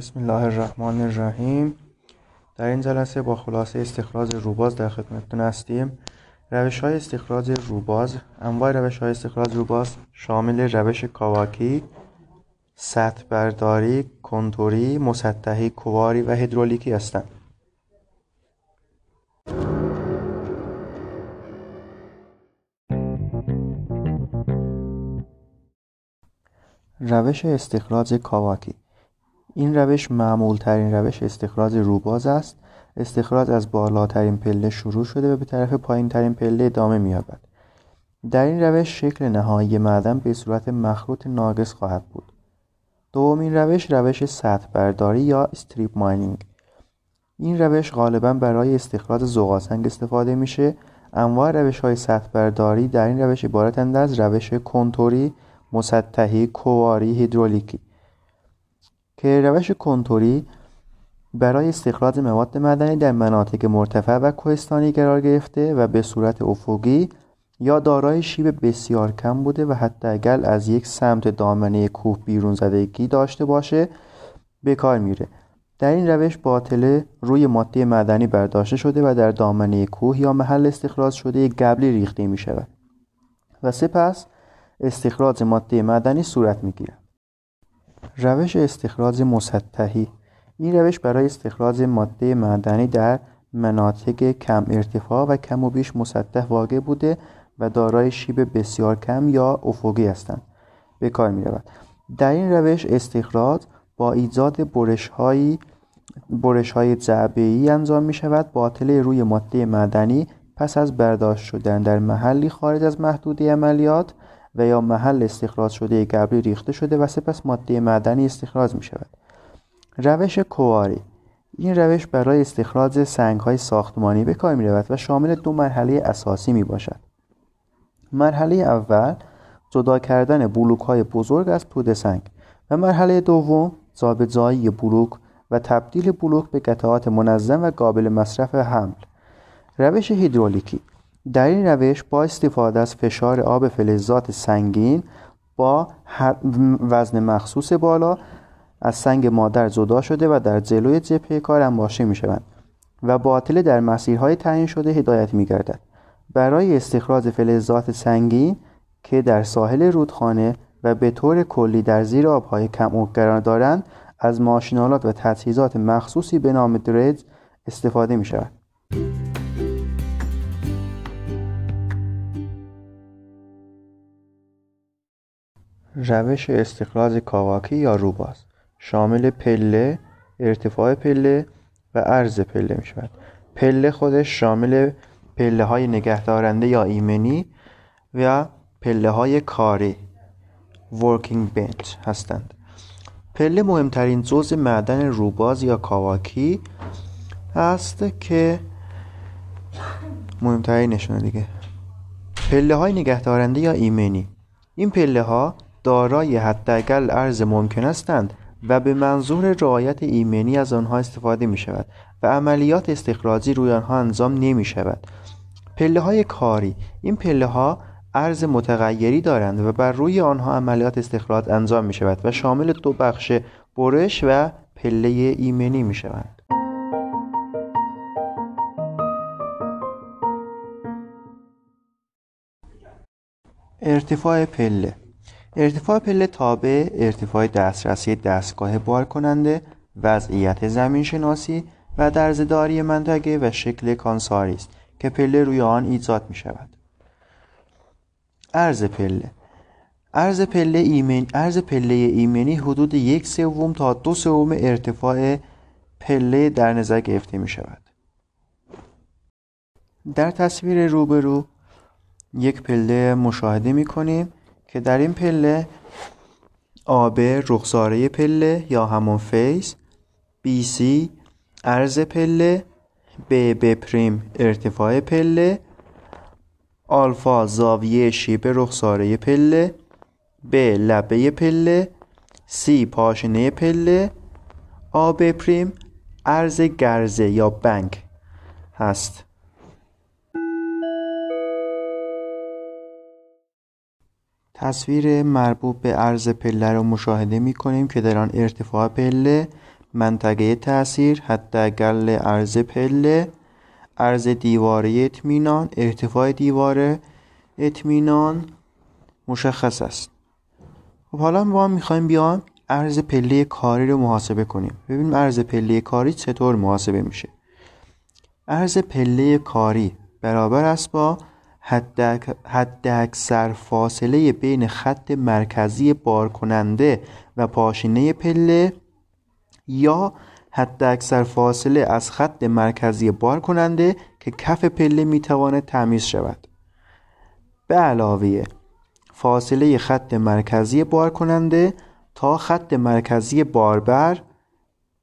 بسم الله الرحمن الرحیم. در این جلسه با خلاصه استخراج روباز در خدمتتون هستیم. روش های استخراج روباز انواع روش های استخراج روباز شامل روش کاواکی سطح برداری کنتوری مسطحی کواری و هیدرولیکی هستند. روش استخراج کاواکی. این روش معمول ترین روش استخراج روباز است. استخراج از بالاترین پله شروع شده و به طرف پایین ترین پله ادامه می‌یابد. در این روش شکل نهایی معدن به صورت مخروط ناقص خواهد بود. دومین روش روش سطح برداری یا استریپ ماینینگ این روش غالبا برای استخراج زغالسنگ استفاده میشه. انواع روش های سطح برداری در این روش عبارتند از روش کنتوری مسطحی کواری هیدرولیکی. که روش کنتوری برای استخراج مواد معدنی در مناطق مرتفع و کوهستانی قرار گرفته و به صورت افقی یا دارای شیب بسیار کم بوده و حتی اگر از یک سمت دامنه کوه بیرون زدگی داشته باشه به کار میره در این روش باطله روی ماده معدنی برداشته شده و در دامنه کوه یا محل استخراج شده گبلی ریخته می شود و سپس استخراج ماده معدنی صورت می گیرد. روش استخراج مسطحی. این روش برای استخراج ماده معدنی در مناطق کم ارتفاع و کم و بیش مسطح واقع بوده و دارای شیب بسیار کم یا افقی هستند. به کار می رود. در این روش استخراج با ایجاد برش های برش های جعبه انجام می شود باطله روی ماده معدنی پس از برداشت شدن در محلی خارج از محدوده عملیات و یا محل استخراج شده گبری ریخته شده و سپس ماده معدنی استخراج می شود روش کواری این روش برای استخراج سنگ های ساختمانی به کار می رود و شامل دو مرحله اساسی می باشد مرحله اول جدا کردن بلوک های بزرگ از پود سنگ و مرحله دوم جابجایی بلوک و تبدیل بلوک به قطعات منظم و قابل مصرف حمل. روش هیدرولیکی در این روش با استفاده از فشار آب فلزات سنگین با وزن مخصوص بالا از سنگ مادر جدا شده و در جلوی جبهه کار انباشته می شوند و باطل در مسیرهای تعیین شده هدایت می گردد. برای استخراج فلزات سنگین که در ساحل رودخانه و به طور کلی در زیر آبهای کم قرار دارند از ماشینالات و تجهیزات مخصوصی به نام درج استفاده می شود. روش استخراج کاواکی یا روباز. شامل پله ارتفاع پله و عرض پله می شود پله خودش شامل پله های نگهدارنده یا ایمنی و پله های کاری working bench هستند. پله مهمترین جزء معدن روباز یا کاواکی است که مهمترین نشونه دیگه. پله های نگهدارنده یا ایمنی. این پله ها دارای حداقل ارز ممکن هستند و به منظور رعایت ایمنی از آنها استفاده می شود و عملیات استخراجی روی آنها انجام نمی شود پله های کاری این پله ها ارز متغیری دارند و بر روی آنها عملیات استخراج انجام می شود و شامل دو بخش برش و پله ایمنی می شوند ارتفاع پله ارتفاع پله تابع ارتفاع دسترسی دستگاه بار کننده وضعیت زمین شناسی و درزداری منطقه و شکل کانساری است که پله روی آن ایجاد می شود عرض پله. عرض پله ایمن عرض پله ایمنی حدود یک سوم تا دو سوم ارتفاع پله در نظر گرفته می شود در تصویر روبرو یک پله مشاهده می کنیم که در این پله آ ب رخساره پله یا همون face BC عرض پله ب ب پریم ارتفاع پله آلفا زاویه شیب رخساره پله ب لبه پله سی پاشنه پله آب پریم عرض گرزه یا بنک هست. تصویر مربوط به عرض پله رو مشاهده می کنیم که در آن ارتفاع پله منطقه تاثیر حداقل عرض پله عرض دیواره اطمینان ارتفاع دیواره اطمینان مشخص است. خب حالا ما می‌خوایم بیایم عرض پله کاری رو محاسبه کنیم. ببینیم عرض پله کاری چطور محاسبه میشه. عرض پله کاری برابر است با حد اکثر فاصله بین خط مرکزی بار کننده و پاشینه پله یا حد اکثر فاصله از خط مرکزی بار کننده که کف پله می‌تواند تمیز شود. به علاوه فاصله خط مرکزی بار کننده تا خط مرکزی باربر.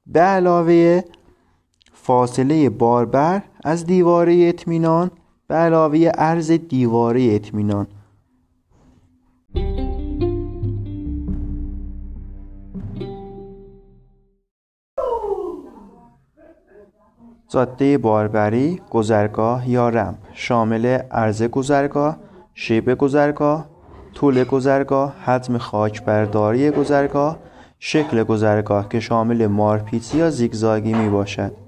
به علاوه فاصله باربر از دیواره اطمینان به علاوه عرض دیواره اطمینان. جاده باربری گذرگاه یا رمپ. شامل عرض گذرگاه شیب گذرگاه طول گذرگاه حجم خاکبرداری گذرگاه شکل گذرگاه که شامل مارپیچی یا زیگزاگی می باشد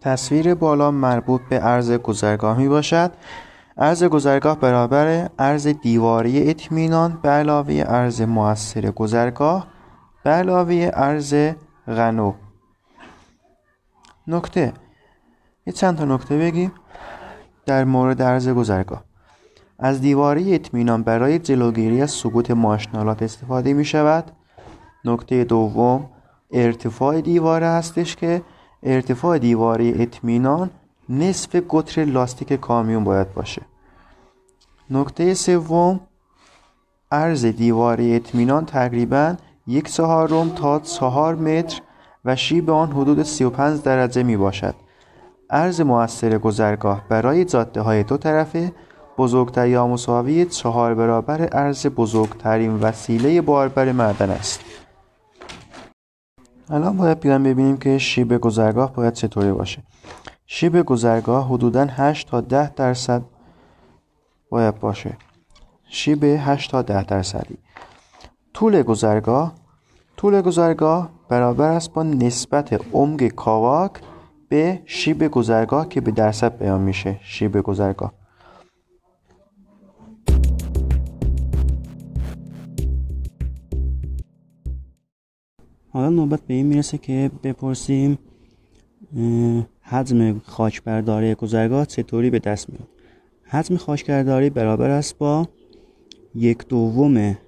تصویر بالا مربوط به عرض گذرگاه می باشد. عرض گذرگاه برابر عرض دیواری اطمینان به علاوه عرض موثر گذرگاه به علاوه عرض غنو. نکته. یه چند تا نکته بگیم در مورد عرض گذرگاه. از دیواره اطمینان برای جلوگیری از سقوط ماشنالات استفاده می شود نکته دوم ارتفاع دیواره هستش که ارتفاع دیواره اطمینان نصف قطر لاستیک کامیون باید باشه. نکته سوم عرض دیواره اطمینان تقریبا یک چهارم تا چهار متر و شیب آن حدود 35 درجه می باشد. عرض موثر گذرگاه برای جاده های دو طرفه بزرگتر یا مساوی چهار برابر عرض بزرگترین وسیله باربر معدن است. الان باید بیان ببینیم که شیب گذرگاه باید چطوری باشه. شیب گذرگاه حدودا 8 تا 10 درصد باید باشه. شیب 8 تا 10 درصدی. طول گذرگاه طول گذرگاه برابر است با نسبت عمق کاواک به شیب گذرگاه که به درصد بیان میشه. شیب گذرگاه. حالا نوبت به این می‌رسه که بپرسیم حجم خاکبرداری گذرگاه چطوری به دست میاد؟ حجم خاکبرداری برابر است با یک دوم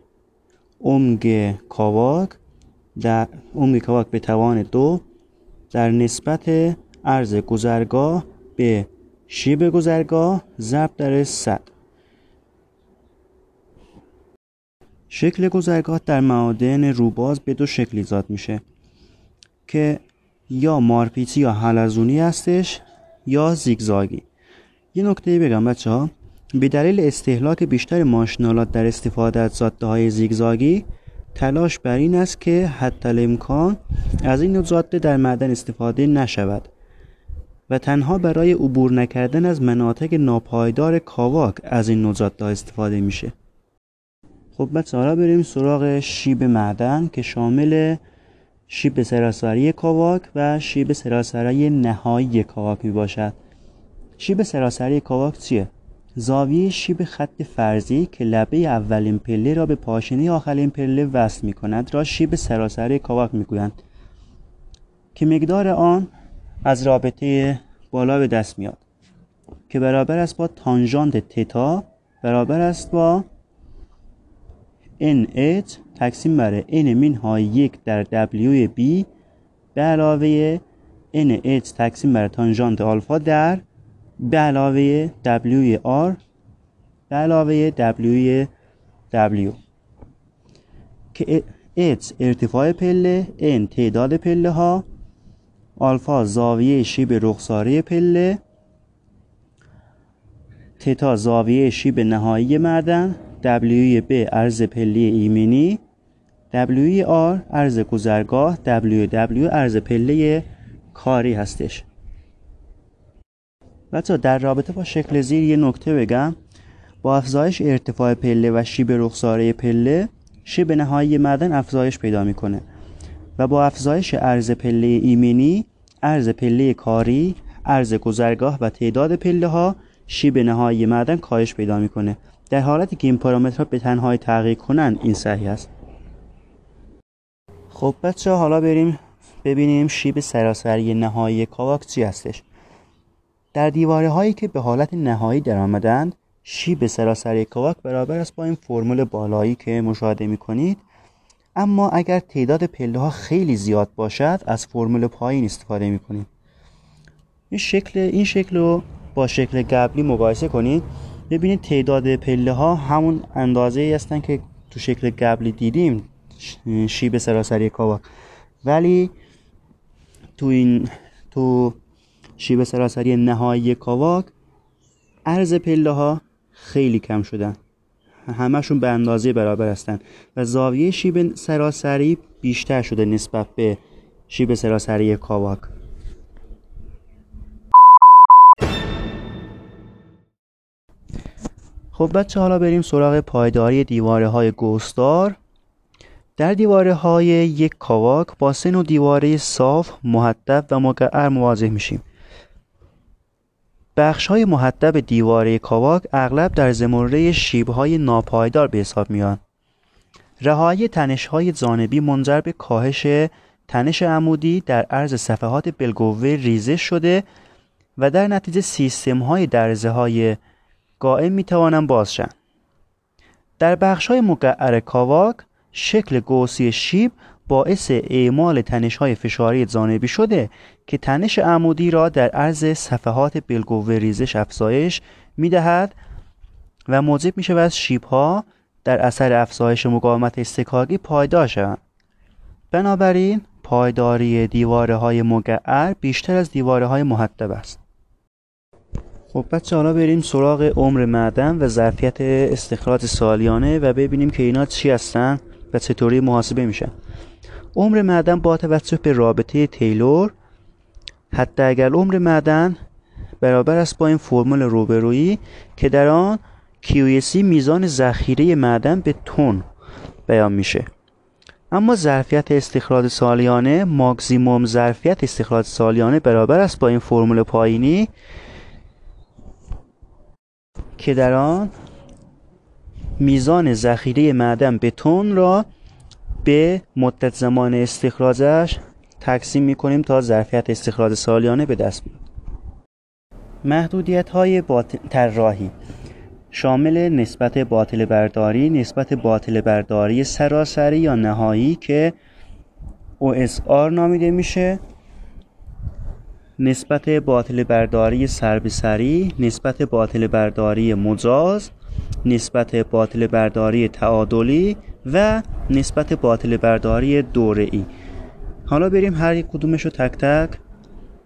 عمق کاواک در عمق کاواک به توان دو در نسبت عرض گذرگاه به شیب گذرگاه ضرب در صد. شکل گذرگاه در معادن روباز به دو شکل ایجاد میشه که یا مارپیچی یا حلزونی هستش یا زیگزاگی. یه نکته بگم بچه ها به دلیل استهلاک بیشتر ماشنالات در استفاده از جاده های زیگزاگی تلاش بر این است که حتی امکان از این جاده در معدن استفاده نشود و تنها برای عبور نکردن از مناطق ناپایدار کاواک از این نوع جاده استفاده میشه. خب بچه حالا بریم سراغ شیب معدن که شامل شیب سراسری کاواک و شیب سراسری نهایی کاواک می باشد شیب سراسری کاواک چیه؟ زاویه شیب خط فرضی که لبه اولین پله را به پاشنه آخرین پله وصل می کند را شیب سراسری کاواک می گویند که مقدار آن از رابطه بالا به دست میاد. که برابر است با تانژانت تتا برابر است با NH تقسیم بر N مینهای یک در W B به علاوه NH تقسیم بر تانژانت آلفا در به علاوه W R به علاوه W W. که H ارتفاع پله N تعداد پله ها آلفا زاویه شیب رخساره پله تتا زاویه شیب نهایی معدن W B ارز پله ایمنی W R ارز گذرگاه W W ارز پله کاری هستش. بچه در رابطه با شکل زیر یه نکته بگم. با افزایش ارتفاع پله و شیب رخساره پله شیب نهایی معدن افزایش پیدا می‌کنه و با افزایش عرض پله ایمنی عرض پله کاری عرض گذرگاه و تعداد پله ها شیب نهایی معدن کاهش پیدا می‌کنه. در حالتی که این پارامترها به تنهایی تغییر کنند این صحیح است. خب بچه حالا بریم ببینیم شیب سراسری نهایی کاواک چی هستش. در دیواره هایی که به حالت نهایی در آمدند شیب سراسری کاواک برابر است با این فرمول بالایی که مشاهده می کنید اما اگر تعداد پله ها خیلی زیاد باشد از فرمول پایین استفاده می کنید این شکل این شکل رو با شکل قبلی مقایسه کنید. ببینید تعداد پله ها همون اندازه هستن که تو شکل قبلی دیدیم شیب سراسری کاواک ولی تو این تو شیب سراسری نهایی کاواک عرض پله ها خیلی کم شدن. همشون به اندازه برابر هستن و زاویه شیب سراسری بیشتر شده نسبت به شیب سراسری کاواک. خب بچه حالا بریم سراغ پایداری دیواره های گستار در دیواره های یک کاواک با سه نوع دیواره صاف، محدب و مقعر مواجه میشیم. بخش های محدب دیواره کاواک اغلب در زمره شیب های ناپایدار به حساب میان. رهایی تنش های جانبی منجر به کاهش تنش عمودی در عرض صفحات بلگوه ریزش شده و در نتیجه سیستم های درزه های قائم می توانند بازشن. در بخش های مقعر کاواک شکل گوسی شیب باعث اعمال تنش های فشاری جانبی شده که تنش عمودی را در عرض صفحات بلگوه ریزش افزایش می دهد و موجب می شود شیب ها در اثر افزایش مقاومت استکاکی پایدار شوند. بنابراین پایداری دیواره های مقعر بیشتر از دیواره های محدب است. خب بچه حالا بریم سراغ عمر معدن و ظرفیت استخراج سالیانه و ببینیم که اینا چی هستن و چطوری محاسبه میشن عمر معدن با توجه به رابطه تیلور حتی اگر عمر معدن برابر است با این فرمول روبرویی که در آن QEC میزان ذخیره معدن به تن بیان میشه. اما ظرفیت استخراج سالیانه ماکسیموم ظرفیت استخراج سالیانه برابر است با این فرمول پایینی که در آن میزان ذخیره معدن به تن را به مدت زمان استخراجش تقسیم می‌کنیم تا ظرفیت استخراج سالیانه به دست بیاد. محدودیت های طراحی. شامل نسبت باطل برداری نسبت باطل برداری سراسری یا نهایی که OSR نامیده میشه. نسبت باطل برداری سر به سری نسبت باطل برداری مجاز نسبت باطل برداری تعادلی و نسبت باطل برداری دوره ای حالا بریم هر یک کدومش رو تک تک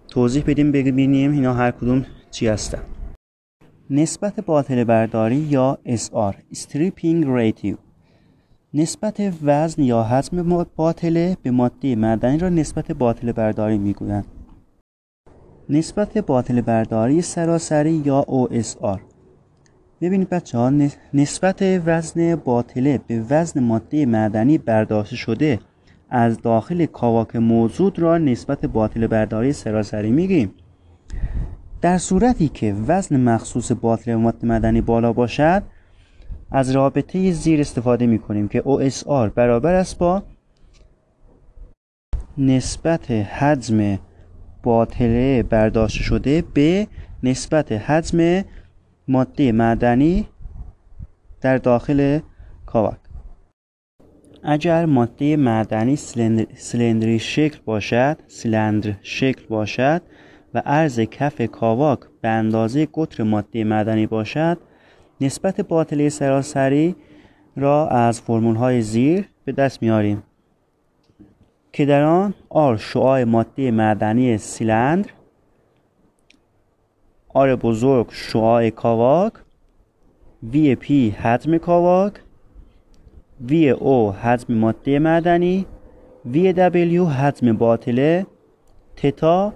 توضیح بدیم ببینیم اینا هر کدوم چی هستن. نسبت باطل برداری یا SR Stripping Ratio. نسبت وزن یا حجم باطله به ماده معدنی را نسبت باطل برداری می‌گویند. نسبت باطل برداری سراسری یا OSR ببینید بچه ها نسبت وزن باطله به وزن ماده معدنی برداشته شده از داخل کاواک موجود را نسبت باطل برداری سراسری میگیم. در صورتی که وزن مخصوص باطل ماده معدنی بالا باشد از رابطه زیر استفاده می کنیم که OSR برابر است با نسبت حجم باطله برداشته شده به نسبت حجم ماده معدنی در داخل کاواک. اگر ماده معدنی سلندری شکل باشد سلندر شکل باشد و عرض کف کاواک به اندازه قطر ماده معدنی باشد نسبت باطله سراسری را از فرمول های زیر به دست میاریم که در آن آر شعاع ماده معدنی سیلندر R بزرگ شعاع کاواک VP حجم کاواک VO حجم ماده معدنی VW حجم باطله تتا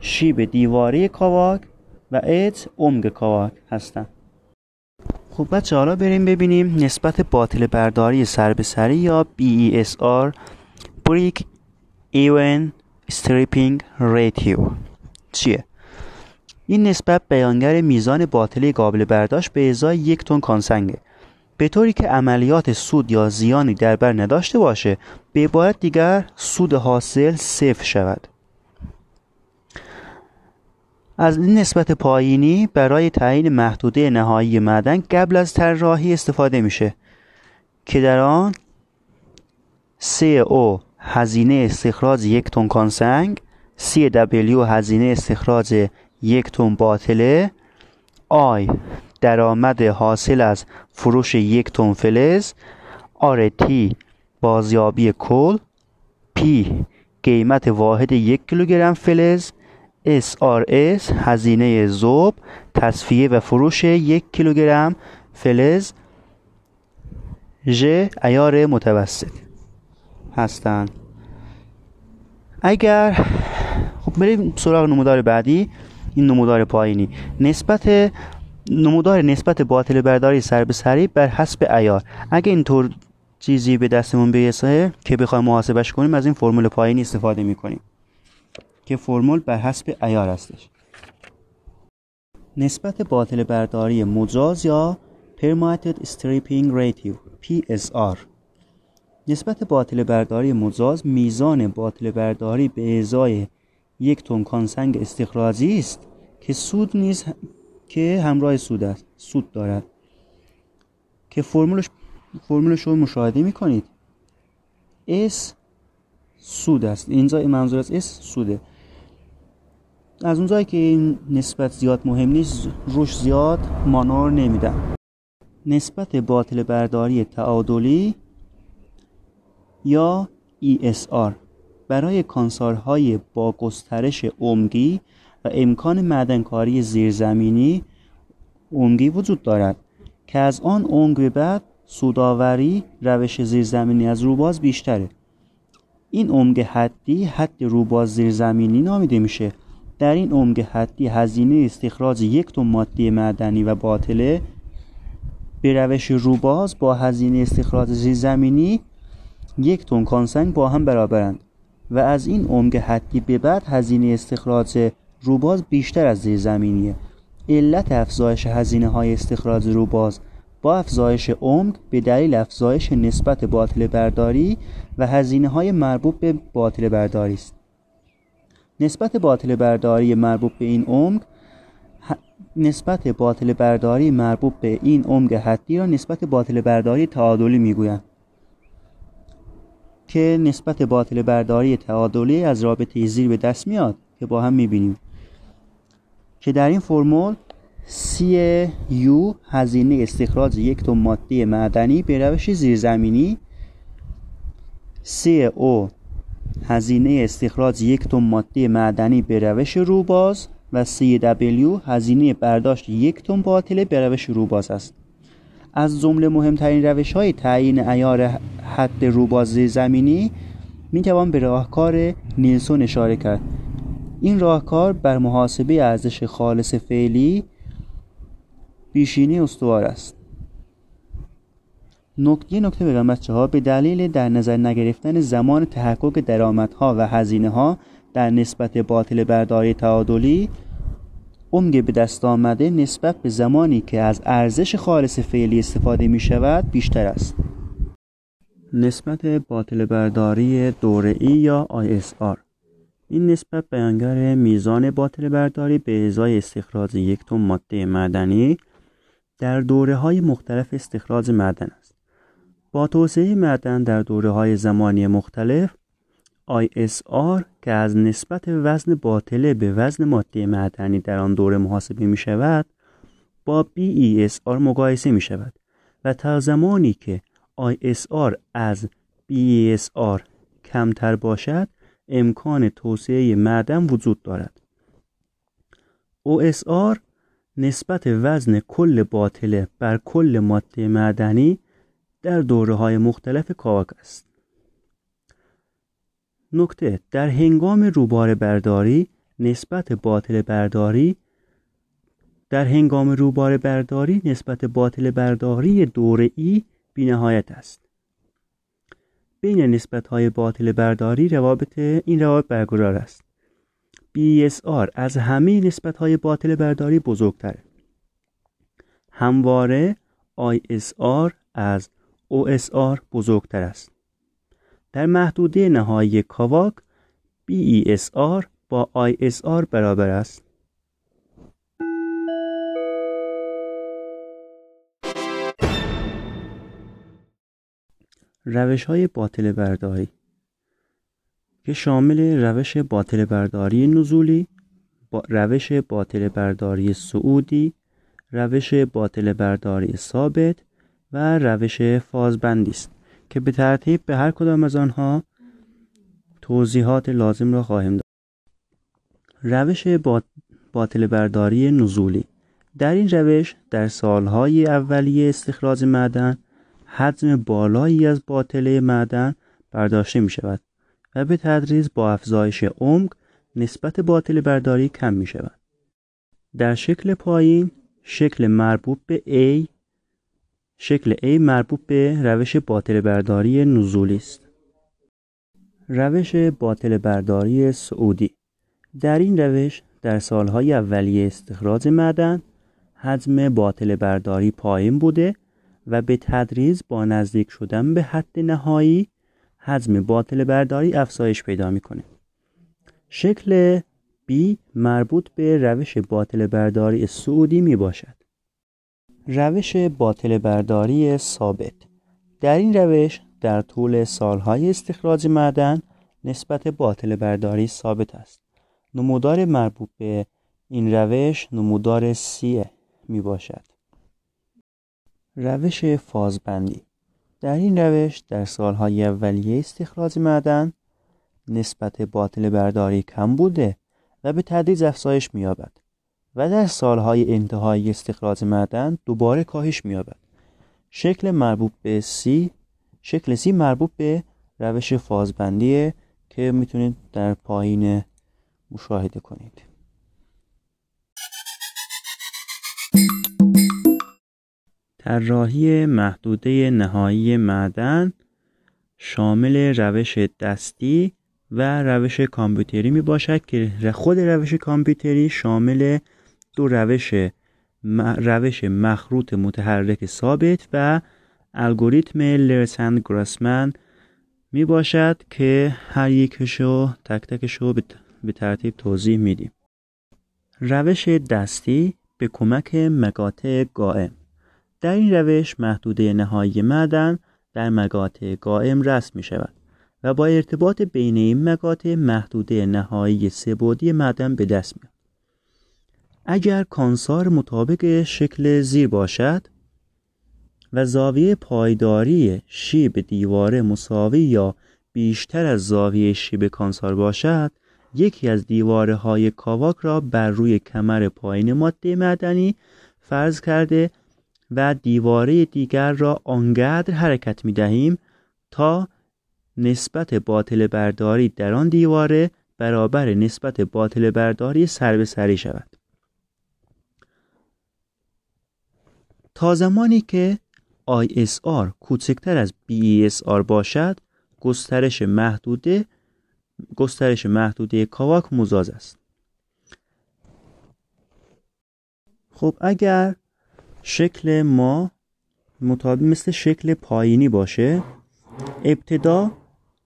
شیب دیواری کاواک و H عمق کاواک هستند. خب بچه حالا بریم ببینیم نسبت باطله برداری سر به سری یا BESR break even stripping ratio چیه؟ این نسبت بیانگر میزان باطله قابل برداشت به ازای یک تن کانسنگه. به طوری که عملیات سود یا زیانی در بر نداشته باشه به عبارت دیگر سود حاصل صفر شود. از این نسبت پایینی برای تعیین محدوده نهایی معدن قبل از طراحی استفاده میشه که در آن CO هزینه استخراج یک تن کانسنگ CW هزینه استخراج یک تن باطله I درآمد حاصل از فروش یک تن فلز T بازیابی کل P قیمت واحد یک کیلوگرم فلز SRS هزینه ذوب تصفیه و فروش یک کیلوگرم فلز ژ ایار متوسط. هستند اگر خب بریم سراغ نمودار بعدی. این نمودار پایینی. نسبت نمودار نسبت باطل برداری سر به سری بر حسب ایار اگه اینطور چیزی به دستمون برسه که بخوایم محاسبش کنیم از این فرمول پایینی استفاده می‌کنیم. که فرمول بر حسب ایار هستش. نسبت باطل برداری مجاز یا Permitted Stripping Ratio PSR نسبت باطل برداری مجاز میزان باطل برداری به ازای یک تن کانسنگ استخراجی است که سود نیز که همراه سود است سود دارد. که فرمولش فرمولش رو مشاهده می‌کنید. S سود است. اینجا منظور از S سوده. از اونجایی که این نسبت زیاد مهم نیست روش زیاد مانور نمیدم نسبت باطل برداری تعادلی یا ESR برای کانسارهای با گسترش عمقی و امکان معدنکاری زیرزمینی عمقی وجود دارد که از آن عمق به بعد سوداوری روش زیرزمینی از روباز بیشتره. این عمق حدی حد روباز زیرزمینی نامیده میشه. در این عمق حدی هزینه استخراج یک تن ماده معدنی و باطله به روش روباز با هزینه استخراج زیرزمینی یک تن کانسنگ با هم برابرند و از این عمق حدی به بعد هزینه استخراج روباز بیشتر از زیرزمینیه علت افزایش هزینه های استخراج روباز با افزایش عمق به دلیل افزایش نسبت باطل برداری و هزینه های مربوط به باطل برداری است. نسبت باطل برداری مربوط به این عمق نسبت باطل برداری مربوط به این عمق حدی را نسبت باطل برداری تعادلی می‌گویند. که نسبت باطل برداری تعادلی از رابطه زیر به دست میاد که با هم می‌بینیم. که در این فرمول سی یو هزینه استخراج یک تن ماده معدنی به روش زیرزمینی سی او هزینه استخراج یک تن ماده معدنی به روش روباز و سی دبلیو هزینه برداشت یک تن باطله به روش روباز است. از جمله مهمترین روش های تعیین ایار حد روباز زمینی می توان به راهکار نیلسون اشاره کرد. این راهکار بر محاسبه ارزش خالص فعلی بیشینی استوار است. نکته نکته بگم بچه ها به دلیل در نظر نگرفتن زمان تحقق درآمدها و هزینه ها در نسبت باطل برداری تعادلی عمق به دست آمده نسبت به زمانی که از ارزش خالص فعلی استفاده می شود بیشتر است نسبت باطل برداری دوره ای یا ISR این نسبت بیانگر میزان باطل برداری به ازای استخراج یک تن ماده معدنی در دوره های مختلف استخراج معدن است. با توسعه معدن در دوره های زمانی مختلف ISR که از نسبت وزن باطله به وزن ماده معدنی در آن دوره محاسبه می شود با BESR مقایسه می شود و تا زمانی که ISR از BESR کمتر باشد امکان توسعه معدن وجود دارد. OSR نسبت وزن کل باطله بر کل ماده معدنی در دوره های مختلف کاواک است. نکته در هنگام روبار برداری نسبت باطل برداری در هنگام روبار برداری نسبت باطل برداری دوره ای بینهایت است. بین نسبت های باطل برداری روابط این روابط برقرار است. BSR از همه نسبت های باطل برداری بزرگتره. همواره ISR از OSR بزرگتر است. در محدوده نهایی کاواک BESR با ISR برابر است. روش های باطل برداری که شامل روش باطل برداری نزولی با روش باطل برداری سعودی روش باطل برداری ثابت و روش فازبندی است. که به ترتیب به هر کدام از آنها توضیحات لازم را خواهیم داد روش باطل برداری نزولی در این روش در سالهای اولیه استخراج معدن حجم بالایی از باطله معدن برداشته می شود و به تدریج با افزایش عمق نسبت باطل برداری کم می شود. در شکل پایین شکل مربوط به A شکل A مربوط به روش باطل برداری نزولی است. روش باطل برداری سعودی. در این روش در سالهای اولیه استخراج معدن حجم باطل برداری پایین بوده و به تدریج با نزدیک شدن به حد نهایی حجم باطل برداری افزایش پیدا می‌کنه. شکل B مربوط به روش باطل برداری سعودی می باشد روش باطل برداری ثابت. در این روش در طول سالهای استخراج معدن نسبت باطل برداری ثابت است. نمودار مربوط به این روش نمودار C می باشد روش فازبندی. در این روش در سالهای اولیه استخراج معدن نسبت باطل برداری کم بوده و به تدریج افزایش می‌یابد. و در سالهای انتهایی استخراج معدن دوباره کاهش می‌یابد. شکل مربوط به سی شکل سی مربوط به روش فازبندیه که می‌تونید در پایین مشاهده کنید. طراحی محدوده نهایی معدن شامل روش دستی و روش کامپیوتری می باشد که خود روش کامپیوتری شامل دو روش روش مخروط متحرک ثابت و الگوریتم لرسند گراسمن می باشد که هر یکشو تک تکشو به ترتیب توضیح میدیم روش دستی به کمک مقاطع قائم در این روش محدوده نهایی معدن در مقاطع قائم رسم می شود و با ارتباط بین این مقاطع محدوده نهایی سبودی معدن به دست میاد. اگر کانسار مطابق شکل زیر باشد و زاویه پایداری شیب دیواره مساوی یا بیشتر از زاویه شیب کانسار باشد یکی از دیواره های کاواک را بر روی کمر پایین ماده معدنی فرض کرده و دیواره دیگر را آنقدر حرکت می دهیم تا نسبت باطل برداری در آن دیواره برابر نسبت باطل برداری سر به سری شود. تا زمانی که ISR کوچکتر از BESR باشد گسترش محدوده گسترش محدوده کاواک مزاز است. خب اگر شکل ما مطابق مثل شکل پایینی باشه ابتدا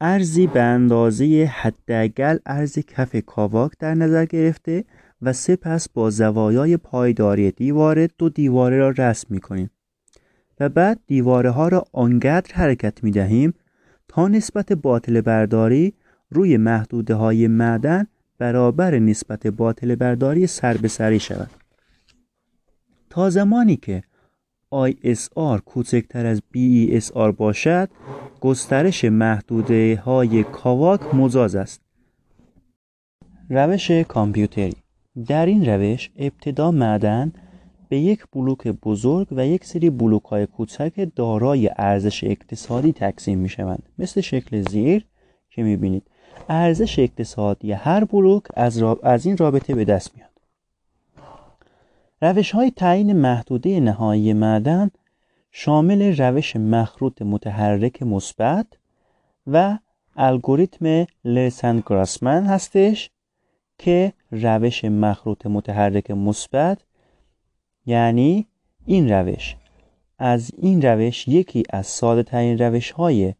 ارزی به اندازه حداقل ارز کف کاواک در نظر گرفته و سپس با زوایای پایداری دیواره دو دیواره را رسم می کنیم و بعد دیواره ها را آنقدر حرکت می دهیم تا نسبت باطل برداری روی محدوده های معدن برابر نسبت باطل برداری سر به سری شود. تا زمانی که ISR کوچکتر از BESR باشد گسترش محدوده های کاواک مزاز است. روش کامپیوتری در این روش ابتدا معدن به یک بلوک بزرگ و یک سری بلوک های کوچک دارای ارزش اقتصادی تقسیم می شوند مثل شکل زیر که می بینید ارزش اقتصادی هر بلوک از, از این رابطه به دست میاد. روش های تعیین محدوده نهایی معدن شامل روش مخروط متحرک مثبت و الگوریتم لرسن گراسمن هستش که روش مخروط متحرک مثبت یعنی این روش. از این روش یکی از ساده ترین روش های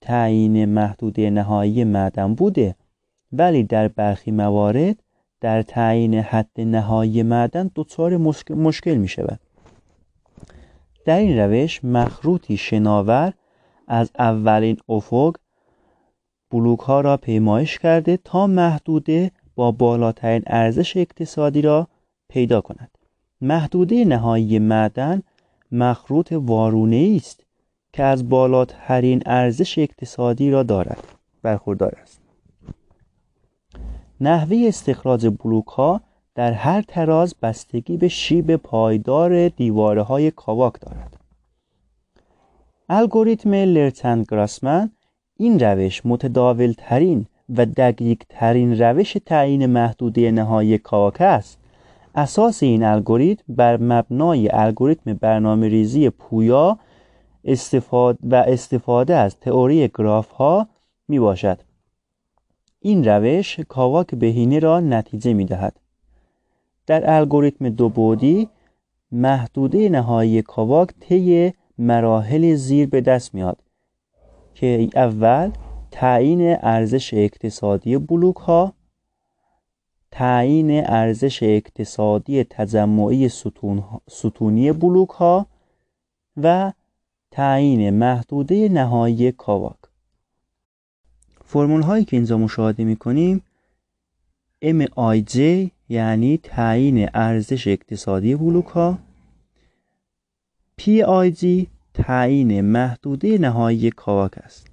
تعیین محدوده نهایی معدن بوده ولی در برخی موارد در تعیین حد نهایی معدن دچار مشکل می شود در این روش مخروطی شناور از اولین افق بلوک ها را پیمایش کرده تا محدوده با بالاترین ارزش اقتصادی را پیدا کند. محدوده نهایی معدن مخروط وارونه است که از بالاترین ارزش اقتصادی را دارد برخوردار است. نحوه استخراج بلوک ها در هر تراز بستگی به شیب پایدار دیواره های کاواک دارد. الگوریتم لرتن گراسمن این روش متداول ترین و دقیق ترین روش تعیین محدوده نهایی کاواک است. اساس این الگوریتم بر مبنای الگوریتم برنامه ریزی پویا استفاده و استفاده از تئوری گراف ها می باشد این روش کاواک بهینه را نتیجه می دهد در الگوریتم دو بودی محدوده نهایی کاواک طی مراحل زیر به دست میاد که اول تعیین ارزش اقتصادی بلوک ها تعیین ارزش اقتصادی تجمعی ستون ستونی بلوک ها و تعیین محدوده نهایی کاواک. فرمول هایی که اینجا مشاهده می کنیم MIJ یعنی تعیین ارزش اقتصادی بلوک ها PIG تعیین محدوده نهایی کاواک است.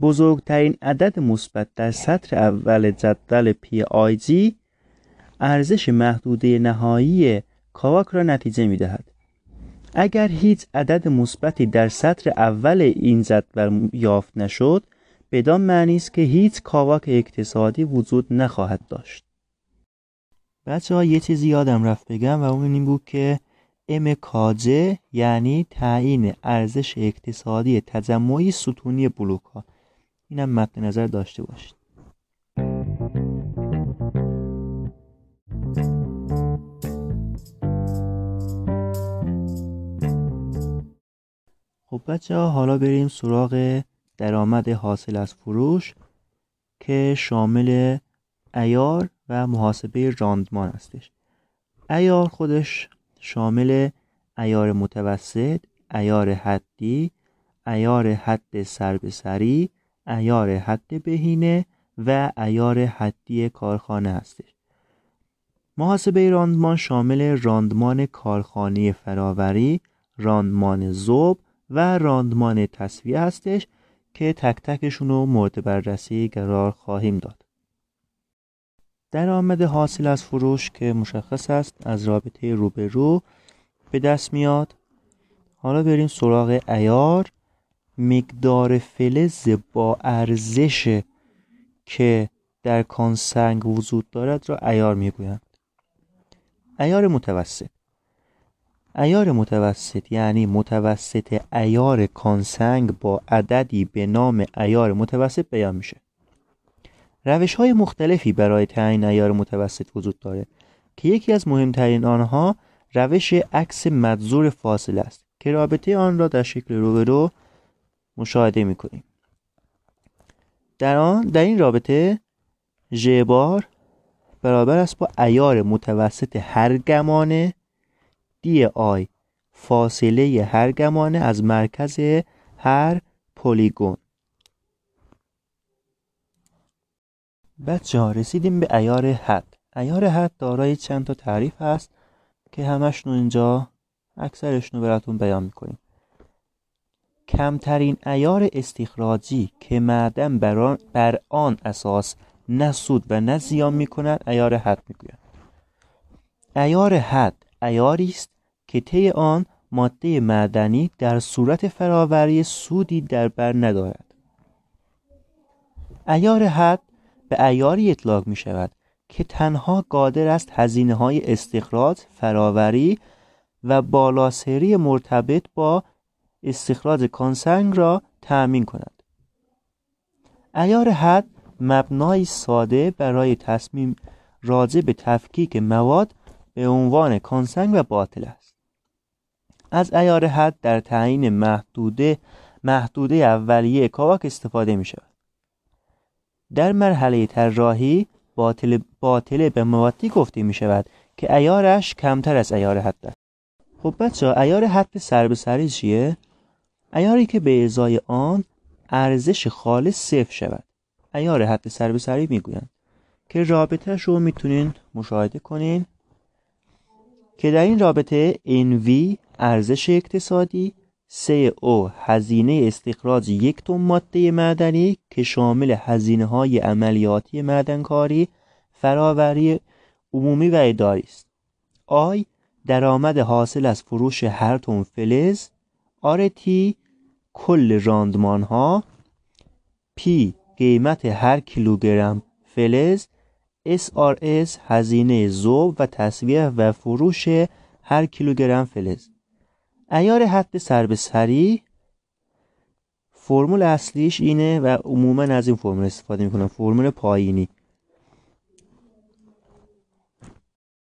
بزرگترین عدد مثبت در سطر اول جدول PIG ارزش محدوده نهایی کاواک را نتیجه می دهد. اگر هیچ عدد مثبتی در سطر اول این جدول یافت نشد بدان معنی است که هیچ کاواک اقتصادی وجود نخواهد داشت بچه ها یه چیزی یادم رفت بگم و اون این بود که ام کاجه یعنی تعیین ارزش اقتصادی تجمعی ستونی بلوک ها اینم مد نظر داشته باشید. خب بچه ها حالا بریم سراغ درآمد حاصل از فروش که شامل ایار و محاسبه راندمان هستش. ایار خودش شامل ایار متوسط ایار حدی ایار حد سر سری ایار حد بهینه و ایار حدی کارخانه هستش. محاسبه راندمان شامل راندمان کارخانه فراوری راندمان زوب و راندمان تصویه هستش که تک تکشون رو مورد بررسی قرار خواهیم داد. درآمد حاصل از فروش که مشخص است از رابطه روبرو به دست میاد. حالا بریم سراغ ایار مقدار فلز با ارزش که در کانسنگ وجود دارد را ایار می‌گویند. ایار متوسط. ایار متوسط یعنی متوسط ایار کانسنگ با عددی به نام ایار متوسط بیان میشه. روش های مختلفی برای تعیین ایار متوسط وجود داره که یکی از مهمترین آنها روش عکس مدزور فاصله است که رابطه آن را در شکل روبرو مشاهده می‌کنیم. در آن در این رابطه ژ بار برابر است با ایار متوسط هر گمانه. دی آی فاصله هر گمانه از مرکز هر پلیگون بچه ها رسیدیم به ایار حد. ایار حد دارای چند تا تعریف هست که همشون اینجا اکثرشون براتون بیان می‌کنیم. کمترین ایار استخراجی که معدن بر آن اساس نه سود و نه زیان می‌کند ایار حد می‌گویند. ایار حد ایاری است که طی آن ماده معدنی در صورت فراوری سودی در بر ندارد. ایار حد به ایاری اطلاق می شود که تنها قادر است هزینه های استخراج، فراوری و بالاسری مرتبط با استخراج کانسنگ را تأمین کند. ایار حد مبنای ساده برای تصمیم راجع به تفکیک مواد به عنوان کانسنگ و باطل است از ایار حد در تعیین محدوده محدوده اولیه کاواک استفاده می شود در مرحله طراحی باطل باطل به موادی گفته می شود که ایارش کمتر از ایار حد است خب بچه ایار حد سر به سری چیه؟ ایاری که به ازای آن ارزش خالص صفر شود. ایار حد سر به سری می‌گویند که رابطهش رو می‌تونین مشاهده کنین که در این رابطه NV ارزش اقتصادی او هزینه استخراج یک تن ماده معدنی که شامل هزینه های عملیاتی معدنکاری فراوری عمومی و اداری است. I درآمد حاصل از فروش هر تن فلز RT کل راندمان ها P قیمت هر کیلوگرم فلز SRS هزینه ذوب و تصفیه و فروش هر کیلوگرم فلز. عیار حد سر به سری فرمول اصلیش اینه و عموما از این فرمول استفاده می‌کنم فرمول پایینی.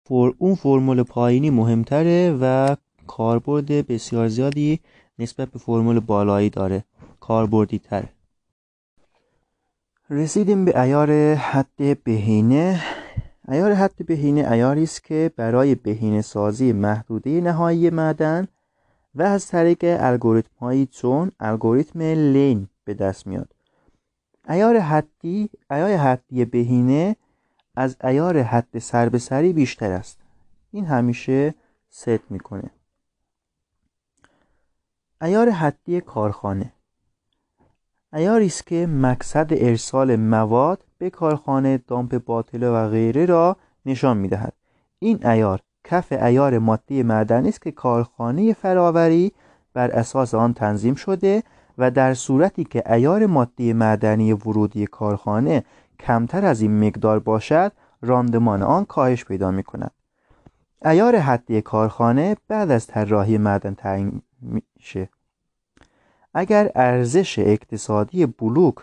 فور اون فرمول پایینی مهمتره و کاربرد بسیار زیادی نسبت به فرمول بالایی داره. کاربردی تره رسیدیم به ایار حد بهینه. ایار حد بهینه ایاری است که برای بهینه سازی محدوده نهایی معدن و از طریق الگوریتم هایی چون الگوریتم لین به دست میاد. ایار حدی ایار حدی بهینه از ایار حد سر بیشتر است. این همیشه ست می‌کنه. ایار حدی کارخانه. ایاری است که مقصد ارسال مواد به کارخانه دامپ باطله و غیره را نشان می‌دهد. این ایار کف ایار ماده معدنی است که کارخانه فراوری بر اساس آن تنظیم شده و در صورتی که ایار ماده معدنی ورودی کارخانه کمتر از این مقدار باشد راندمان آن کاهش پیدا می کند ایار حدی کارخانه بعد از طراحی معدن تعیین میشه. اگر ارزش اقتصادی بلوک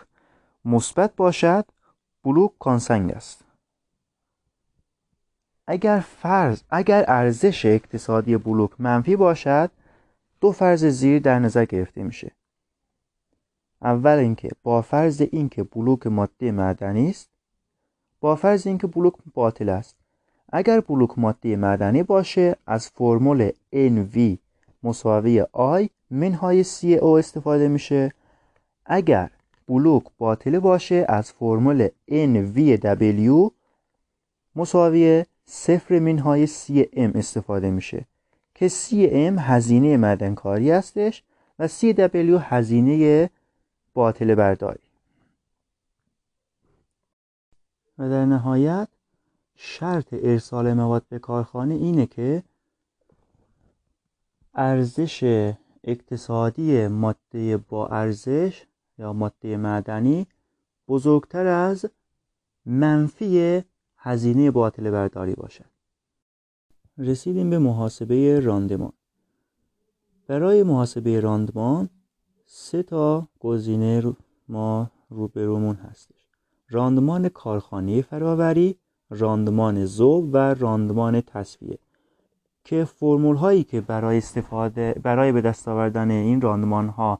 مثبت باشد بلوک کانسنگ است. اگر فرض اگر ارزش اقتصادی بلوک منفی باشد دو فرض زیر در نظر گرفته میشه. اول اینکه با فرض اینکه بلوک ماده معدنی است با فرض اینکه بلوک باطل است. اگر بلوک ماده معدنی باشه از فرمول NV مساوی I منهای CO استفاده میشه. اگر بلوک باطل باشه از فرمول NVW مساوی صفر منهای CM استفاده میشه که CM هزینه معدنکاری هستش و CW هزینه باطل برداری. و در نهایت شرط ارسال مواد به کارخانه اینه که ارزش اقتصادی ماده با ارزش یا ماده معدنی بزرگتر از منفی هزینه باطل برداری باشد. رسیدیم به محاسبه راندمان. برای محاسبه راندمان سه تا گزینه ما روبرومون هستش. راندمان کارخانه فراوری راندمان زوب و راندمان تصویه که فرمول هایی که برای استفاده برای به دست آوردن این راندمان ها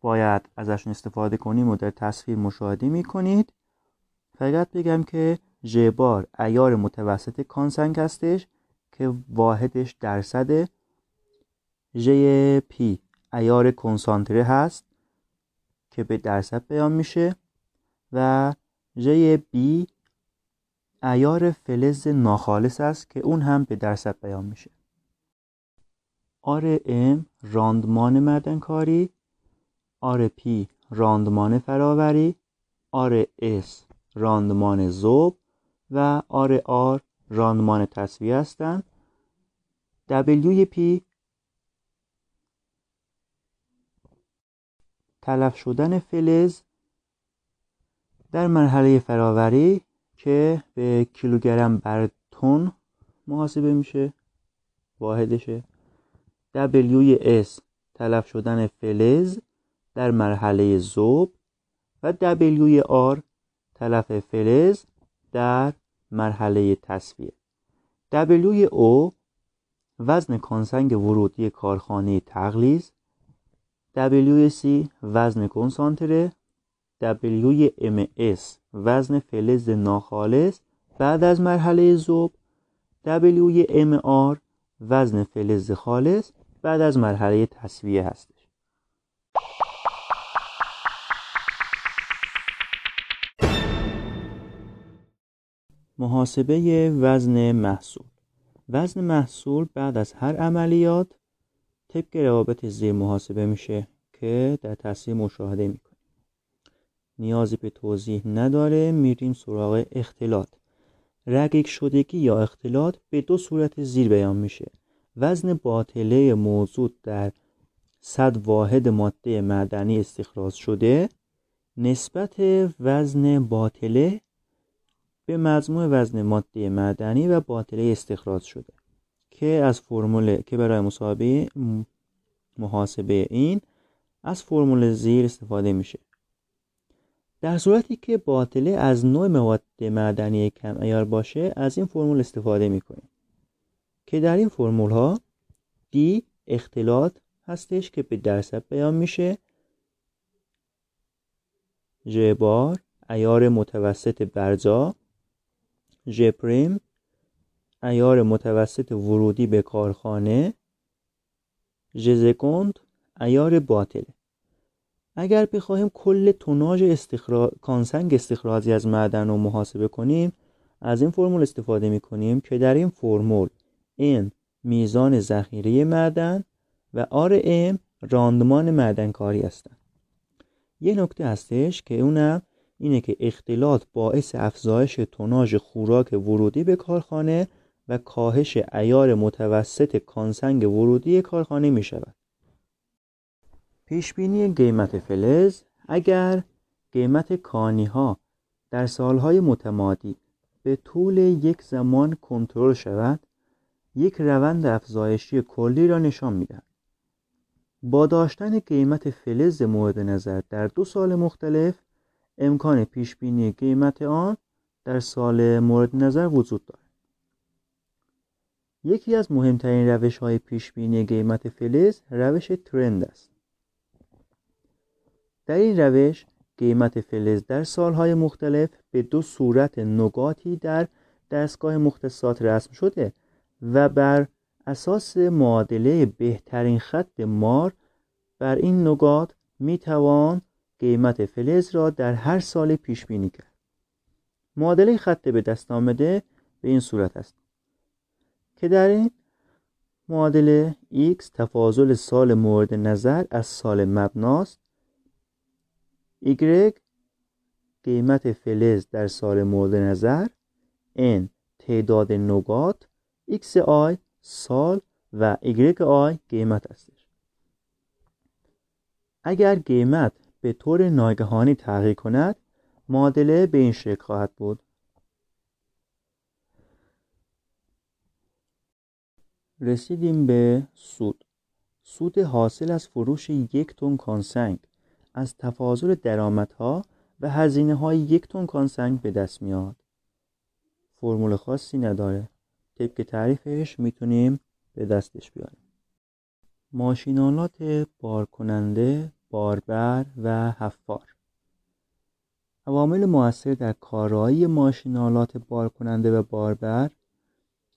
باید ازشون استفاده کنیم و در تصویر مشاهده می کنید فقط بگم که G bar عیار متوسط کانسنگ هستش که واحدش درصد G P عیار کنسانتره هست که به درصد بیان میشه و G B عیار فلز ناخالص است که اون هم به درصد بیان میشه. R M راندمان معدنکاری R P راندمان فراوری. R S راندمان ذوب و R R راندمان تصفیه هستند. W P تلف شدن فلز. در مرحله فراوری که به کیلوگرم بر تن محاسبه میشه واحدشه. WS تلف شدن فلز در مرحله زوب و WR تلف فلز در مرحله تصفیه. WO وزن کانسنگ ورودی کارخانه تغلیز. WC وزن کنسانتره. WMS وزن فلز ناخالص بعد از مرحله زوب WMR وزن فلز خالص بعد از مرحله تصویه هستش. محاسبه وزن محصول. وزن محصول بعد از هر عملیات طبق روابط زیر محاسبه میشه که در تصویر مشاهده می‌کنیم نیازی به توضیح نداره میریم سراغ اختلاط. رقیق شدگی یا اختلاط به دو صورت زیر بیان میشه. وزن باطله موجود در صد واحد ماده معدنی استخراج شده. نسبت وزن باطله به مجموع وزن ماده معدنی و باطله استخراج شده. که از فرمول که برای مسابقه محاسبه این از فرمول زیر استفاده میشه. در صورتی که باطله از نوع مواد معدنی کم عیار باشه از این فرمول استفاده می‌کنیم. که در این فرمول ها D اختلاط هستش که به درصد بیان میشه. G bar عیار متوسط برجا. G prime عیار متوسط ورودی به کارخانه. G second ایار باطله. اگر بخواهیم کل توناژ استخراج کانسنگ استخراجی از معدن رو محاسبه کنیم از این فرمول استفاده می کنیم که در این فرمول N میزان ذخیره معدن و RM راندمان معدن کاری هستند یه نکته هستش که اونم اینه که اختلاط باعث افزایش توناژ خوراک ورودی به کارخانه و کاهش ایار متوسط کانسنگ ورودی کارخانه می شود. پیشبینی قیمت فلز اگر قیمت کانی ها در سالهای متمادی به طول یک زمان کنترل شود یک روند افزایشی کلی را نشان می‌دهد. با داشتن قیمت فلز مورد نظر در دو سال مختلف امکان پیشبینی قیمت آن در سال مورد نظر وجود دارد. یکی از مهمترین روش های پیشبینی قیمت فلز روش ترند است. در این روش قیمت فلز در سالهای مختلف به دو صورت نگاتی در دستگاه مختصات رسم شده و بر اساس معادله بهترین خط مار بر این نگات می توان قیمت فلز را در هر سال پیش بینی کرد. معادله خط به دست آمده به این صورت است که در این معادله x تفاضل سال مورد نظر از سال مبناست y قیمت فلز در سال مورد نظر n تعداد نقاط x آی سال و y آی قیمت هستش. اگر قیمت به طور ناگهانی تغییر کند معادله به این شکل خواهد بود. رسیدیم به سود. سود حاصل از فروش یک تن کانسنگ. از تفاضل درآمدها و هزینه های یک تن کانسنگ به دست میاد. فرمول خاصی نداره. طبق تعریفش می‌تونیم به دستش بیاریم. ماشینالات بار کننده باربر و حفار. عوامل موثر در کارایی ماشینالات بار کننده و باربر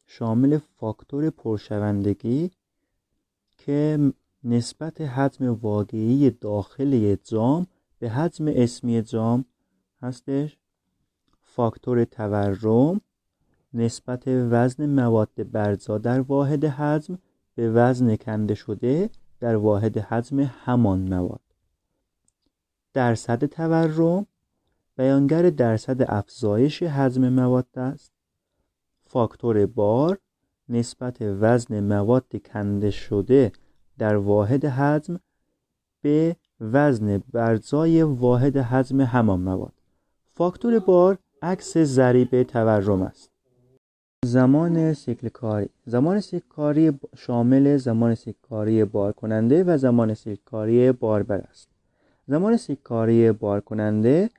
شامل فاکتور پرشوندگی که نسبت حجم واقعی داخل جام به حجم اسمی جام هستش. فاکتور تورم نسبت وزن مواد برزا در واحد حجم به وزن کنده شده در واحد حجم همان مواد. درصد تورم بیانگر درصد افزایش حجم مواد است. فاکتور بار نسبت وزن مواد کنده شده در واحد حجم به وزن برزای واحد حجم همان مواد. فاکتور بار عکس ضریب تورم است. زمان سیکل کاری. زمان سیکل کاری شامل زمان سیکل کاری بار کننده و زمان سیکل کاری باربر است. زمان سیکاری بار کننده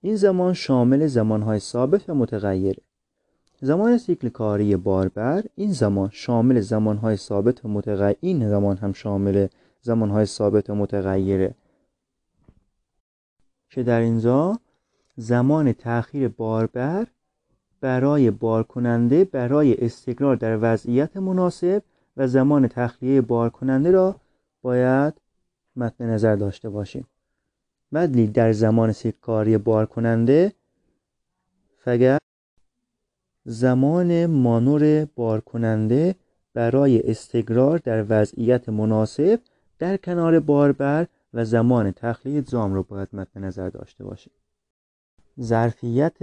این زمان شامل زمانهای ثابت و متغیره زمان سیکل کاری باربر این زمان شامل زمانهای ثابت و متغیر این زمان هم شامل زمانهای ثابت و متغیره. که در اینجا زمان تأخیر باربر برای بار کننده برای استقرار در وضعیت مناسب و زمان تخلیه بار کننده را باید مد نظر داشته باشیم. ولی در زمان کاری بار کننده فقط زمان مانور بار کننده برای استقرار در وضعیت مناسب در کنار باربر و زمان تخلیه جام رو باید مد نظر داشته باشیم ظرفیت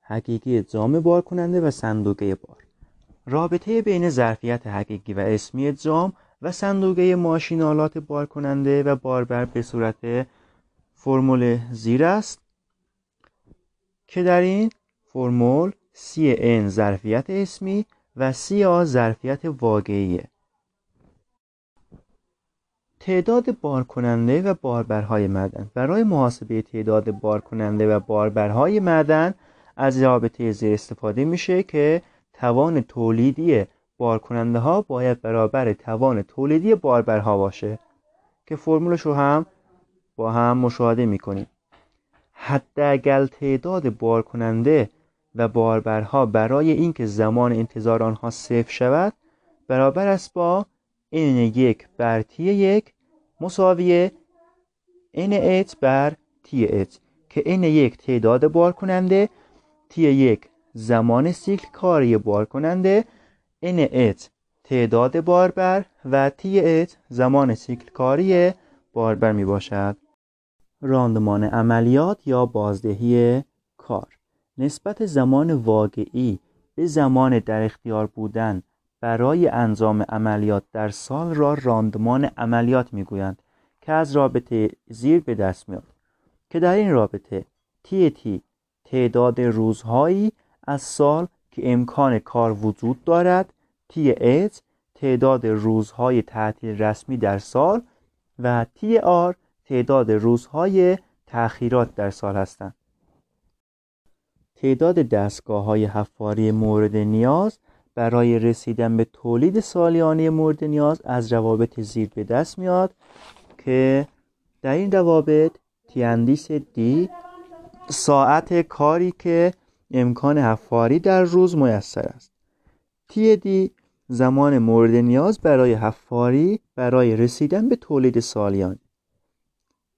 حقیقی جام بار کننده و صندوقه بار. رابطه بین ظرفیت حقیقی و اسمی جام و صندوقه ماشین آلات بار کننده و باربر به صورت فرمول زیر است که در این فرمول سی n ظرفیت اسمی و سی آ ظرفیت واقعیه. تعداد بار کننده و باربرهای معدن. برای محاسبه تعداد بار کننده و باربرهای معدن از رابطه زیر استفاده میشه که توان تولیدی بار کننده ها باید برابر توان تولیدی باربرها باشه. که فرمولش رو هم با هم مشاهده می‌کنیم. حداقل تعداد بار کننده و باربرها برای اینکه زمان انتظار آنها صفر شود برابر است با n یک بر t یک مساوی n بر t که n یک تعداد بار کننده t یک زمان سیکل کاری بار کننده n تعداد باربر و t زمان سیکل کاری باربر می باشد راندمان عملیات یا بازدهی کار نسبت زمان واقعی به زمان در اختیار بودن برای انجام عملیات در سال را راندمان عملیات می‌گویند که از رابطه زیر به دست میاد که در این رابطه تی تی تعداد روزهایی از سال که امکان کار وجود دارد تی ات تعداد روزهای تعطیل رسمی در سال و تی آر تعداد روزهای تأخیرات در سال هستند. تعداد دستگاه های حفاری مورد نیاز برای رسیدن به تولید سالیانه مورد نیاز از روابط زیر به دست میاد که در این روابط تیاندیس دی ساعت کاری که امکان حفاری در روز میسر است. تی دی زمان مورد نیاز برای حفاری برای رسیدن به تولید سالیانه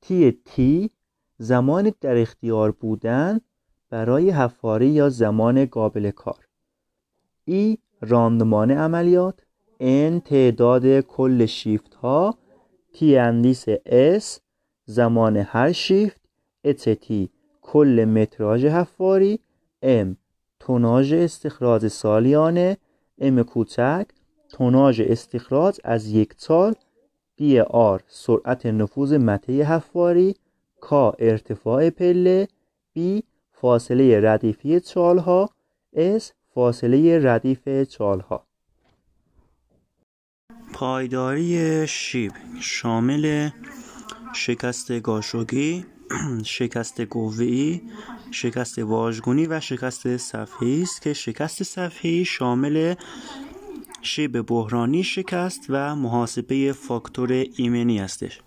تی تی زمان در اختیار بودن برای حفاری یا زمان قابل کار. ای راندمان عملیات n تعداد کل شیفت ها T اندیس S زمان هر شیفت T کل متراژ حفاری M توناژ استخراج سالیانه M کوچک توناژ استخراج از یک سال B R سرعت نفوذ مته حفاری K ارتفاع پله B فاصله ردیفی چالها S فاصله ردیف چالها. پایداری شیب شامل شکست گاشوگی شکست قوه‌ای شکست واژگونی و شکست صفحه‌ای است که شکست صفحه‌ای شامل شیب بحرانی شکست و محاسبه فاکتور ایمنی هستش.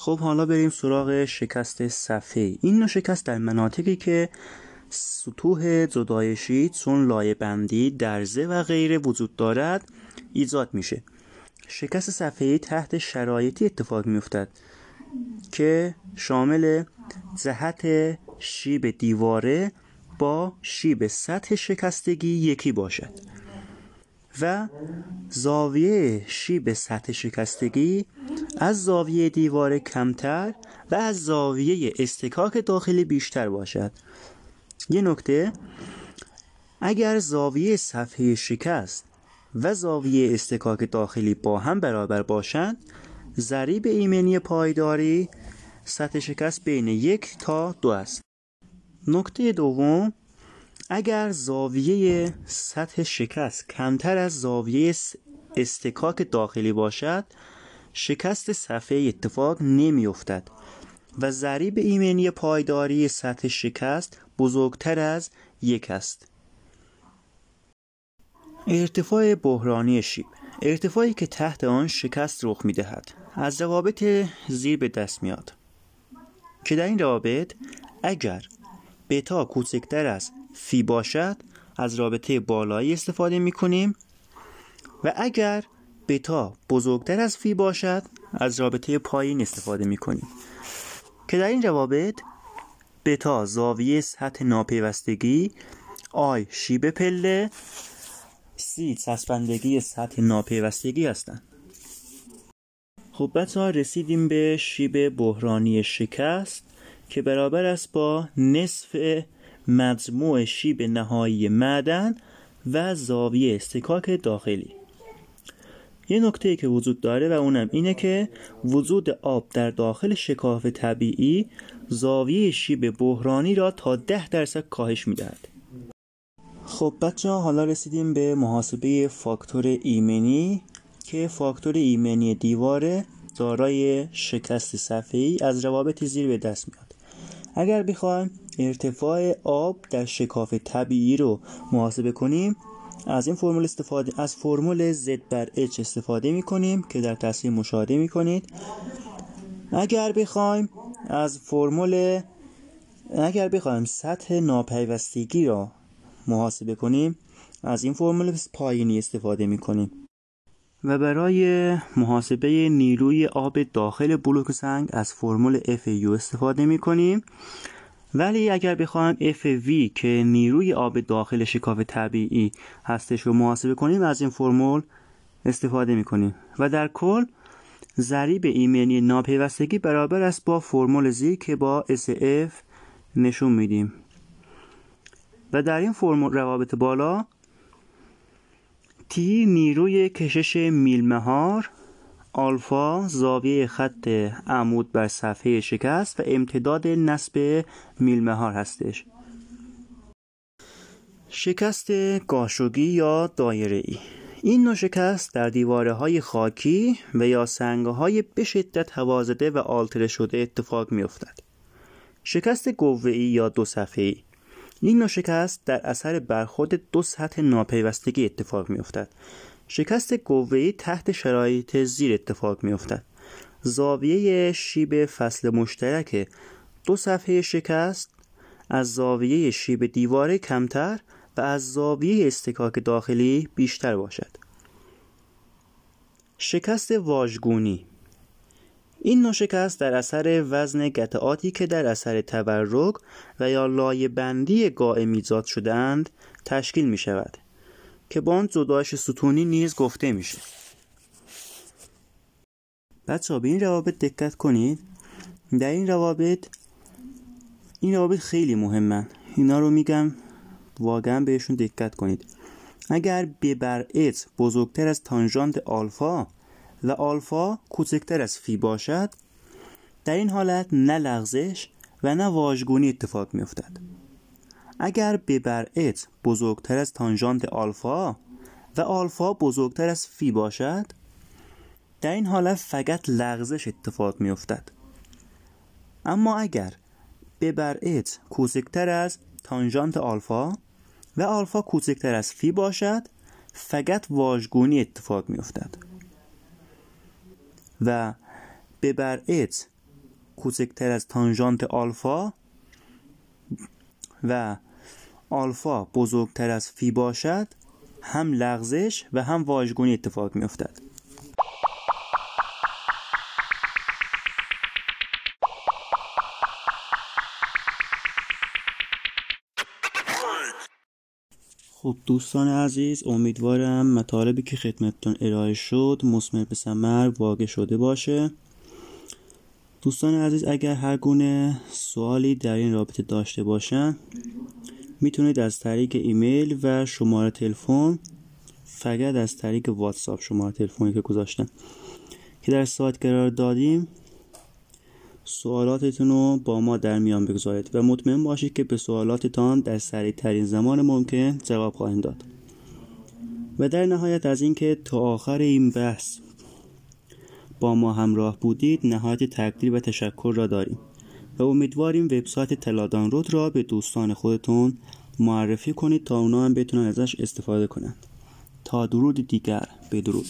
خب حالا بریم سراغ شکست صفحه. این نوع شکست در مناطقی که سطوح زدایشی چون لایه بندی درزه و غیره وجود دارد ایجاد میشه. شکست صفحه تحت شرایطی اتفاق میافتد که شامل جهت شیب دیواره با شیب سطح شکستگی یکی باشد. و زاویه شیب سطح شکستگی از زاویه دیواره کمتر و از زاویه استکاک داخلی بیشتر باشد. یه نکته اگر زاویه صفحه شکست و زاویه استکاک داخلی با هم برابر باشند ضریب ایمنی پایداری سطح شکست بین یک تا دو است. نکته دوم اگر زاویه سطح شکست کمتر از زاویه استکاک داخلی باشد شکست صفحه اتفاق نمی افتد و ضریب ایمنی پایداری سطح شکست بزرگتر از یک است. ارتفاع بحرانی شیب ارتفاعی که تحت آن شکست رخ می دهد از روابط زیر به دست میاد که در این روابط اگر بتا کوچکتر از فی باشد از رابطه بالایی استفاده می کنیم و اگر بتا بزرگتر از فی باشد از رابطه پایین استفاده می کنیم که در این روابط بتا زاویه سطح ناپیوستگی آی شیب پله سی چسبندگی سطح ناپیوستگی هستند. خب بچه رسیدیم به شیب بحرانی شکست که برابر است با نصف مجموع شیب نهایی معدن و زاویه استکاک داخلی. یه نکته که وجود داره و اونم اینه که وجود آب در داخل شکاف طبیعی زاویه شیب بحرانی را تا ده درصد کاهش می‌دهد. خب بچه ها حالا رسیدیم به محاسبه فاکتور ایمنی که فاکتور ایمنی دیواره دارای شکست صفحه‌ای از روابط زیر به دست میاد. اگر بخوایم ارتفاع آب در شکاف طبیعی رو محاسبه کنیم. از این فرمول استفاده از فرمول Z بر H استفاده می کنیم که در تصویر مشاهده می کنید اگر بخوایم از فرمول اگر بخوایم سطح ناپیوستگی را محاسبه کنیم از این فرمول پایینی استفاده می کنیم و برای محاسبه نیروی آب داخل بلوک سنگ از فرمول FU استفاده می کنیم ولی اگر بخوایم FV که نیروی آب داخل شکاف طبیعی هستش رو محاسبه کنیم از این فرمول استفاده می کنیم و در کل ضریب ایمنی ناپیوستگی برابر است با فرمول زی که با SF نشون میدیم. و در این فرمول روابط بالا تی نیروی کشش میلمهار آلفا زاویه خط عمود بر صفحه شکست و امتداد نسب میلمهار هستش شکست گاشوگی یا دایره ای این نوع شکست در دیواره های خاکی و یا سنگ های به شدت هوازده و آلتره شده اتفاق می افتد. شکست گوه یا دو صفحه ای این نوع شکست در اثر برخورد دو سطح ناپیوستگی اتفاق می افتد. شکست گوهی تحت شرایط زیر اتفاق می افتد. زاویه شیب فصل مشترک دو صفحه شکست از زاویه شیب دیواره کمتر و از زاویه استکاک داخلی بیشتر باشد. شکست واژگونی این نوع شکست در اثر وزن قطعاتی که در اثر تورک و یا لایه بندی قائم ایجاد شدهاند تشکیل می شود که با آن جدایش ستونی نیز گفته میشه. بچه به این روابط دقت کنید. در این روابط این روابط خیلی مهمن. اینا رو میگم واقعا بهشون دقت کنید. اگر به برعکس بزرگتر از تانژانت آلفا و آلفا کوچکتر از فی باشد در این حالت نه لغزش و نه واژگونی اتفاق می اگر به برعکس بزرگتر از تانژانت آلفا و آلفا بزرگتر از فی باشد در این حالت فقط لغزش اتفاق می افتد اما اگر به برعکس کوچکتر از تانژانت آلفا و آلفا کوچکتر از فی باشد فقط واژگونی اتفاق می افتد و به برعکس کوچکتر از تانژانت آلفا و آلفا بزرگتر از فی باشد هم لغزش و هم واژگونی اتفاق می افتد خب دوستان عزیز امیدوارم مطالبی که خدمتتون ارائه شد مسمر به ثمر واقع شده باشه. دوستان عزیز اگر هر گونه سوالی در این رابطه داشته باشن می‌تونید از طریق ایمیل و شماره تلفن فقط از طریق واتساپ شماره تلفنی که گذاشتم که در سایت قرار دادیم سوالاتتون رو با ما در میان بگذارید و مطمئن باشید که به سوالاتتان در سریع ترین زمان ممکن جواب خواهیم داد. و در نهایت از اینکه تا آخر این بحث با ما همراه بودید نهایت تقدیر و تشکر را داریم. و امیدواریم وبسایت تلادان رود را به دوستان خودتون معرفی کنید تا اونا هم بتونن ازش استفاده کنند. تا درود دیگر بدرود.